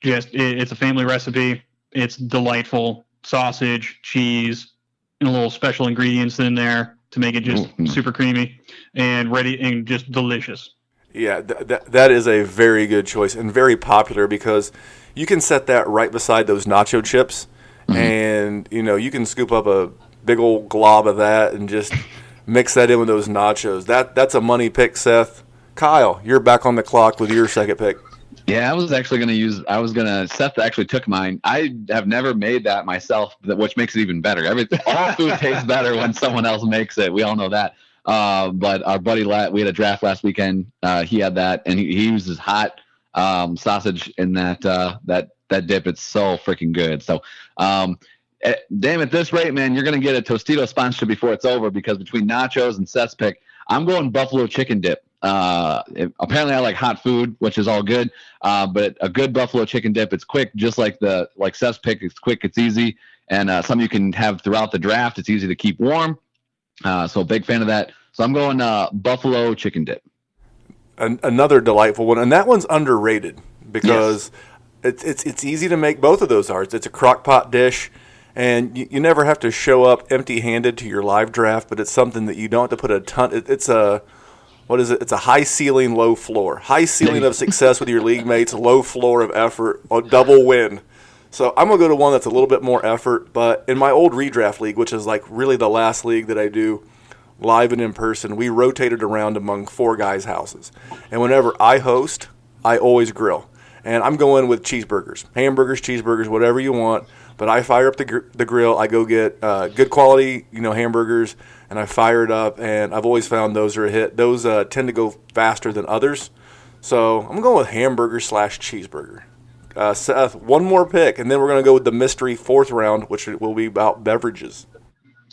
just it, it's a family recipe. It's delightful sausage, cheese, and a little special ingredients in there to make it just Ooh. super creamy and ready and just delicious. Yeah, th- th- that is a very good choice and very popular because you can set that right beside those nacho chips, and you know you can scoop up a big old glob of that and just mix that in with those nachos. That that's a money pick, Seth. Kyle, you're back on the clock with your second pick. Yeah, I was actually going to use. I was going to. Seth actually took mine. I have never made that myself, which makes it even better. Everything, all food tastes better when someone else makes it. We all know that. Uh, but our buddy, La- we had a draft last weekend. Uh, he had that, and he, he uses hot um, sausage in that uh, that that dip. It's so freaking good. So, um, eh, damn, at this rate, man, you're going to get a Tostito sponsorship before it's over because between nachos and Seth's pick, I'm going buffalo chicken dip. Uh, it- apparently, I like hot food, which is all good. Uh, but a good buffalo chicken dip, it's quick, just like the like Seth's pick. It's quick, it's easy, and uh, something you can have throughout the draft. It's easy to keep warm. Uh, so big fan of that. So I'm going uh, buffalo chicken dip. An- another delightful one, and that one's underrated because it's it's it's easy to make. Both of those arts. It's, a crock pot dish, and you, you never have to show up empty-handed to your live draft. But it's something that you don't have to put a ton. It, it's a what is it? It's a high ceiling, low floor. High ceiling of success with your league mates, low floor of effort, a double win. So I'm gonna go to one that's a little bit more effort. But in my old redraft league, which is like really the last league that I do, live and in person, we rotated around among four guys' houses. And whenever I host, I always grill. And I'm going with cheeseburgers, hamburgers, cheeseburgers, whatever you want. But I fire up the, gr- the grill. I go get uh, good quality, you know, hamburgers, and I fire it up. And I've always found those are a hit. Those uh, tend to go faster than others. So I'm going with hamburger slash cheeseburger. Uh, Seth, one more pick, and then we're going to go with the mystery fourth round, which will be about beverages.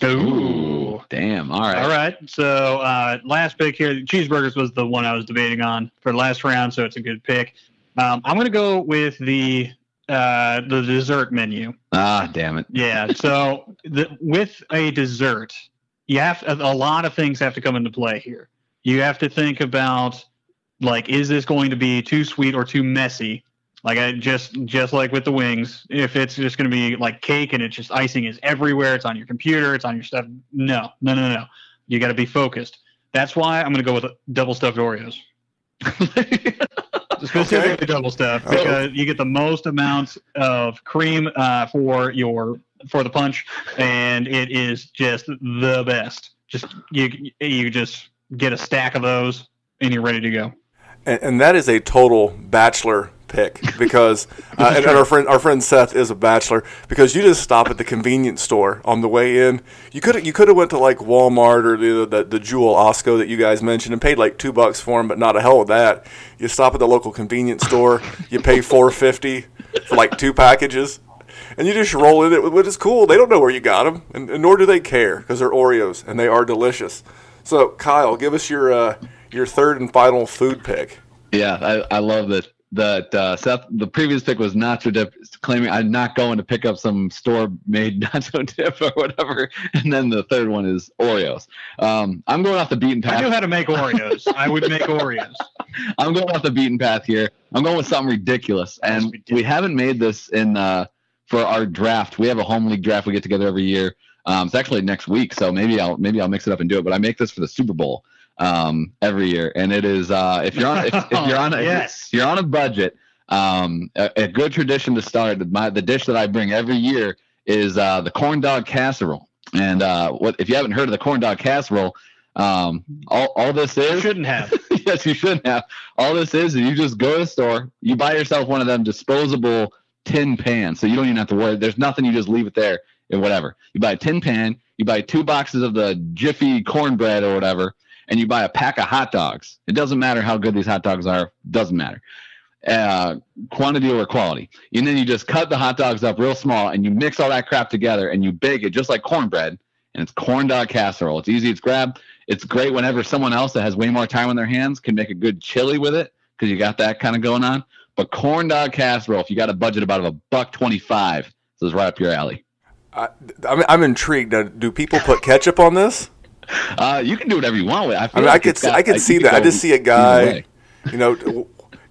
Ooh. Damn. All right. All right. So uh, last pick here, cheeseburgers was the one I was debating on for the last round, so it's a good pick. Um, I'm going to go with the uh, the dessert menu. Ah, damn it. Yeah. So the, with a dessert, you have a, a lot of things have to come into play here. You have to think about like, is this going to be too sweet or too messy? Like I just just like with the wings, if it's just going to be like cake and it's just icing is everywhere, it's on your computer, it's on your stuff. No, no, no, no. You got to be focused. That's why I'm going to go with double stuffed Oreos. Specifically Okay. double stuffed Oh. because you get the most amount of cream uh, for your for the punch, and it is just the best. Just you you just get a stack of those and you're ready to go. and, and that is a total bachelor pick because uh, and, and our friend our friend Seth is a bachelor because you just stop at the convenience store on the way in. You could you could have went to like Walmart or the the, the Jewel Osco that you guys mentioned and paid like two bucks for them, but not a hell of that. You stop at the local convenience store, you pay four fifty for like two packages. And you just roll in it, which is cool. They don't know where you got them, and, and nor do they care because they're Oreos and they are delicious. So, Kyle, give us your uh, your third and final food pick. Yeah, I, I love that. That uh, Seth, the previous pick was nacho dip, claiming I'm not going to pick up some store-made nacho dip or whatever, and then the third one is Oreos. Um, I'm going off the beaten path. I knew how to make Oreos. I would make Oreos. I'm going off the beaten path here. I'm going with something ridiculous, and we haven't made this in uh, for our draft. We have a home league draft we get together every year. Um, it's actually next week, so maybe I'll maybe I'll mix it up and do it. But I make this for the Super Bowl um, every year, and it is uh, if you're on if, if you're on a, Yes. if you're on a budget, um, a, a good tradition to start. My the dish that I bring every year is uh, the corn dog casserole. And uh, what if you haven't heard of the corn dog casserole? Um, all, all this is shouldn't have. yes, you shouldn't have. All this is, is you just go to the store, you buy yourself one of them disposable tin pans, so you don't even have to worry. There's nothing. You just leave it there and whatever. You buy a tin pan, you buy two boxes of the Jiffy cornbread or whatever, and you buy a pack of hot dogs. It doesn't matter how good these hot dogs are. Doesn't matter. Uh, quantity or quality. And then you just cut the hot dogs up real small and you mix all that crap together and you bake it just like cornbread. And it's corn dog casserole. It's easy. It's grab. It's great whenever someone else that has way more time on their hands can make a good chili with it because you got that kind of going on. But corn dog casserole, if you got a budget about a buck twenty-five, this is right up your alley. I, I'm, I'm intrigued. Do people put ketchup on this? Uh, you can do whatever you want with it. I, I feel mean, I could see, got- I could you see that. I just see a guy, you know,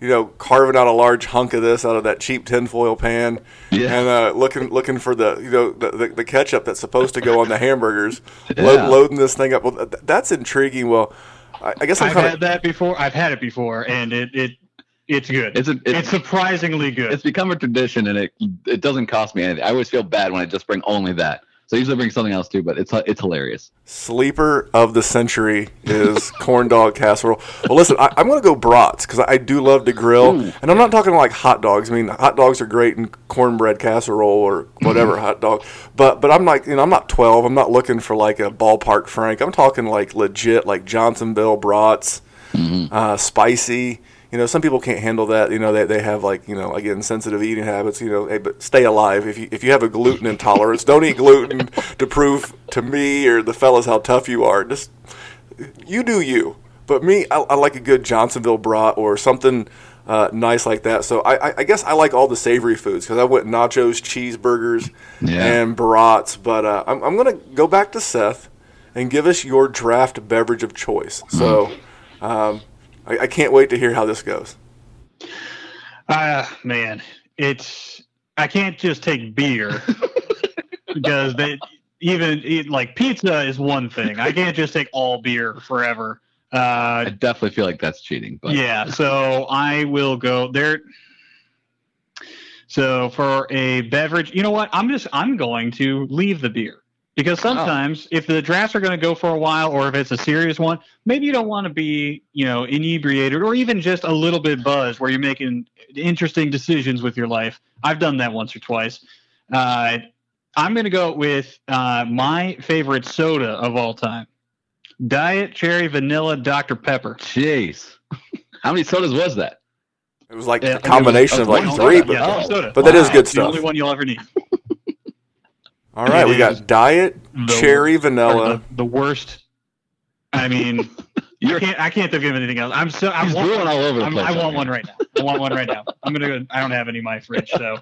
you know, carving out a large hunk of this out of that cheap tinfoil pan, Yeah. and uh, looking looking for the you know the, the, the ketchup that's supposed to go on the hamburgers, Yeah. lo- loading this thing up. Well, th- that's intriguing. Well, I, I guess I'm I've kind had that before. I've had it before, and it it it's good. It's a, it's surprisingly good. It's become a tradition, and it it doesn't cost me anything. I always feel bad when I just bring only that. So I usually bring something else too, but it's it's hilarious. sleeper of the century is corn dog casserole. Well, listen, I, I'm going to go brats because I, I do love to grill, Ooh. and I'm not talking like hot dogs. I mean, hot dogs are great in cornbread casserole or whatever Mm-hmm. hot dog. But but I'm like you know I'm not 12. I'm not looking for like a ballpark Frank. I'm talking like legit like Johnsonville brats, Mm-hmm. uh, spicy. You know, some people can't handle that. You know, they, they have like you know again sensitive eating habits. You know, hey, but stay alive. If you if you have a gluten intolerance, don't eat gluten to prove to me or the fellas how tough you are. Just you do you. But me, I, I like a good Johnsonville brat or something uh, nice like that. So I, I, I guess I like all the savory foods because I went nachos, cheeseburgers, Yeah. and brats. But uh, I'm, I'm going to go back to Seth and give us your draft beverage of choice. So um, I, I can't wait to hear how this goes. Ah, man, it's I can't just take beer because they even eat, like pizza is one thing. I can't just take all beer forever. Uh, I definitely feel like that's cheating. But yeah, so I will go there. So for a beverage, you know what? I'm just I'm going to leave the beer Because sometimes, if the drafts are going to go for a while, or if it's a serious one, maybe you don't want to be, you know, inebriated or even just a little bit buzzed, where you're making interesting decisions with your life. I've done that once or twice. Uh, I'm going to go with uh, my favorite soda of all time: Diet Cherry Vanilla Dr Pepper. Jeez, how many sodas was that? It was like Yeah, a combination it of like three, soda. but, Yeah, one soda. but that is good It's The only one you'll ever need. All right, It we got diet the- cherry vanilla. The, the worst. I mean, I can't. I can't think of anything else. I'm so. I He's want drooling one. all over the I'm- place I want one right now. I want one right now. I'm gonna go. I don't have any in my fridge, so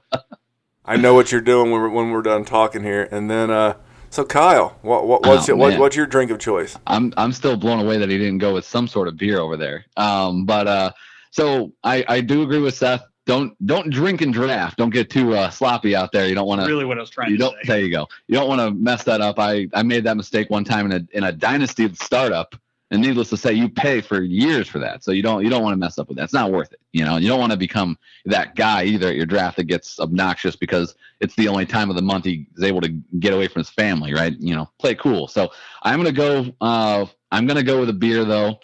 I know what you're doing when we're, when we're done talking here. And then, uh, so Kyle, what, what what's Oh, your, what, what's your drink of choice? I'm I'm still blown away that he didn't go with some sort of beer over there. Um, but uh, so I I do agree with Seth. Don't don't drink and draft. Don't get too uh, sloppy out there. You don't want to. really what I was trying You to don't. say. There you go. You don't want to mess that up. I I made that mistake one time in a in a dynasty startup, and needless to say, you pay for years for that. So you don't you don't want to mess up with that. It's not worth it. You know. You don't want to become that guy either at your draft that gets obnoxious because it's the only time of the month he's able to get away from his family. Right. You know. Play cool. So I'm gonna go. Uh, I'm gonna go with a beer though,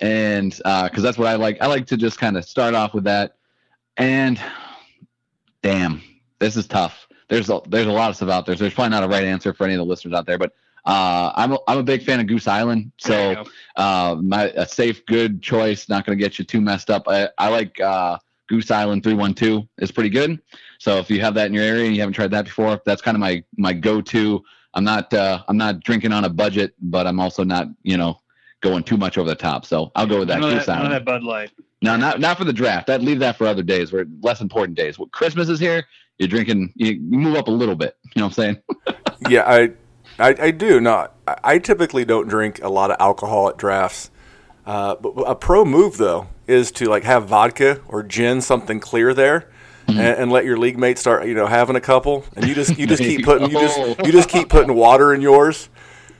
and because that's what I like. I like to just kind of start off with that, and damn, this is tough. There's a, there's a lot of stuff out there. So there's probably not a right answer for any of the listeners out there, but uh, I'm a, I'm a big fan of Goose Island. So uh, my a safe, good choice. Not going to get you too messed up. I, I like uh, Goose Island 312 is pretty good. So if you have that in your area and you haven't tried that before, that's kind of my my go-to. I'm not uh, I'm not drinking on a budget, but I'm also not you know going too much over the top. So I'll go with that None of that, none of that Bud Light. No, not not for the draft. I'd leave that for other days, where less important days. When Christmas is here, you're drinking. You, you move up a little bit. You know what I'm saying? yeah, I, I, I do. No, I, I typically don't drink a lot of alcohol at drafts. Uh, but a pro move though is to like have vodka or gin, something clear there, Mm-hmm. and, and let your league mates start, you know, having a couple, and you just you just keep putting you just you just keep putting water in yours,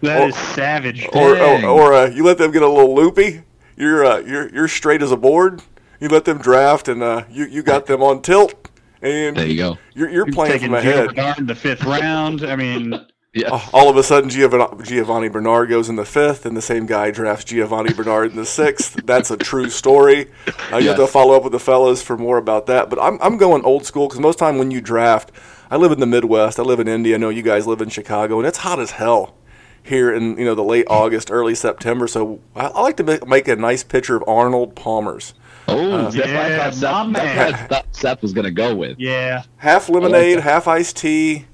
That Or- is savage. or Dang. or, or uh, you let them get a little loopy. You're uh, you're you're straight as a board. You let them draft, and uh, you you got them on tilt, and There you go. you're you're playing taking from ahead. Bernard in the fifth round. I mean, Yeah. All of a sudden Giovanni, Giovanni Bernard goes in the fifth, and the same guy drafts Giovanni Bernard in the sixth. That's a true story. Uh, you have to follow up with the fellas for more about that. But I'm, I'm going old school because most time when you draft, I live in the Midwest. I live in India. I know you guys live in Chicago, and it's hot as hell here in you know the late August, early September. So I, I like to make, make a nice picture of Arnold Palmer's. Oh, that's what I yeah, thought Seth, my that's man. what I thought Seth was gonna go with. yeah. half lemonade, that. half iced tea,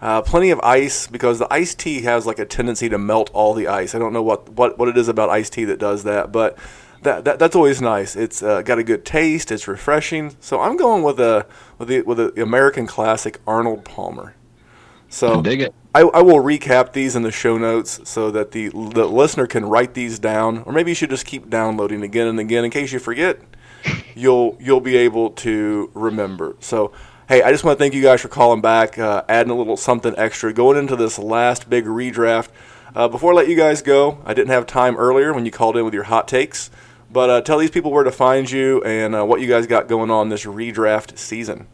uh, plenty of ice because the iced tea has like a tendency to melt all the ice. I don't know what, what, what it is about iced tea that does that, but that, that that's always nice. It's uh, got a good taste. It's refreshing. So I'm going with a with the with the American classic Arnold Palmer. So I dig it. I, I will recap these in the show notes so that the the listener can write these down, or maybe you should just keep downloading again and again in case you forget. You'll you'll be able to remember. So hey, I just want to thank you guys for calling back, uh, adding a little something extra, going into this last big redraft. Uh, before I let you guys go, I didn't have time earlier when you called in with your hot takes, but uh, tell these people where to find you and uh, what you guys got going on this redraft season.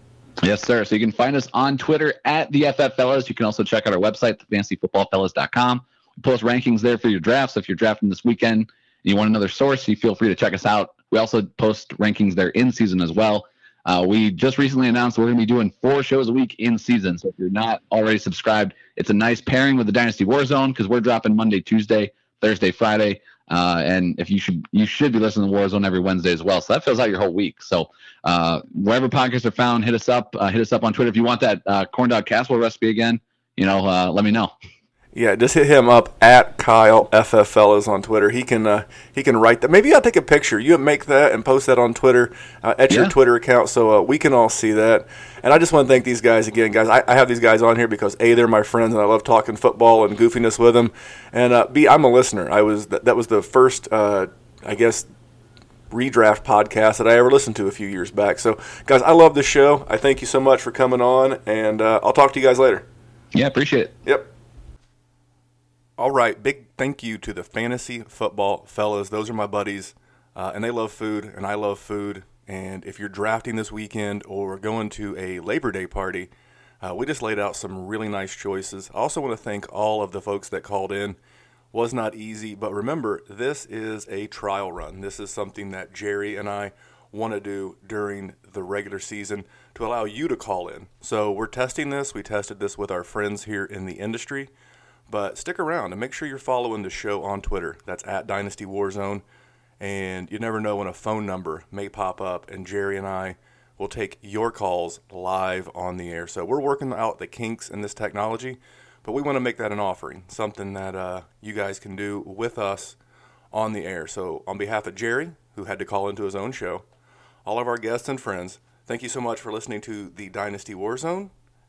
Yes, sir. So you can find us on Twitter at the FF Fellas. You can also check out our website, thefantasyfootballfellas.com. We post rankings there for your drafts. So if you're drafting this weekend and you want another source, you feel free to check us out. We also post rankings there in season as well. Uh, we just recently announced we're going to be doing four shows a week in season. So if you're not already subscribed, it's a nice pairing with the Dynasty Warzone because we're dropping Monday, Tuesday, Thursday, Friday. Uh, and if you should you should be listening to Warzone every Wednesday as well. So that fills out your whole week. So uh, wherever podcasts are found, hit us up. Uh, hit us up on Twitter if you want that uh, corn dog casserole recipe again. You know, uh, let me know. Yeah, just hit him up at Kyle FF Fellas on Twitter. He can uh, he can write that. Maybe I'll take a picture. You make that and post that on Twitter uh, at your Twitter account so uh, we can all see that. And I just want to thank these guys again, guys. I, I have these guys on here because a they're my friends and I love talking football and goofiness with them. And uh, b I'm a listener. I was that, that was the first uh, I guess redraft podcast that I ever listened to a few years back. So guys, I love the show. I thank you so much for coming on, and uh, I'll talk to you guys later. Yeah, appreciate it. Yep. All right, big thank you to the fantasy football fellas. Those are my buddies, uh, and they love food, and I love food. And if you're drafting this weekend or going to a Labor Day party, Uh, we just laid out some really nice choices. I also want to thank all of the folks that called in. Was not easy, but remember, this is a trial run. This is something that Jerry and I want to do during the regular season to allow you to call in. So we're testing this. We tested this with our friends here in the industry. But stick around and make sure you're following the show on Twitter. That's at Dynasty Warzone. And you never know when a phone number may pop up, and Jerry and I will take your calls live on the air. So we're working out the kinks in this technology, but we want to make that an offering, something that uh, you guys can do with us on the air. So on behalf of Jerry, who had to call into his own show, all of our guests and friends, thank you so much for listening to the Dynasty Warzone,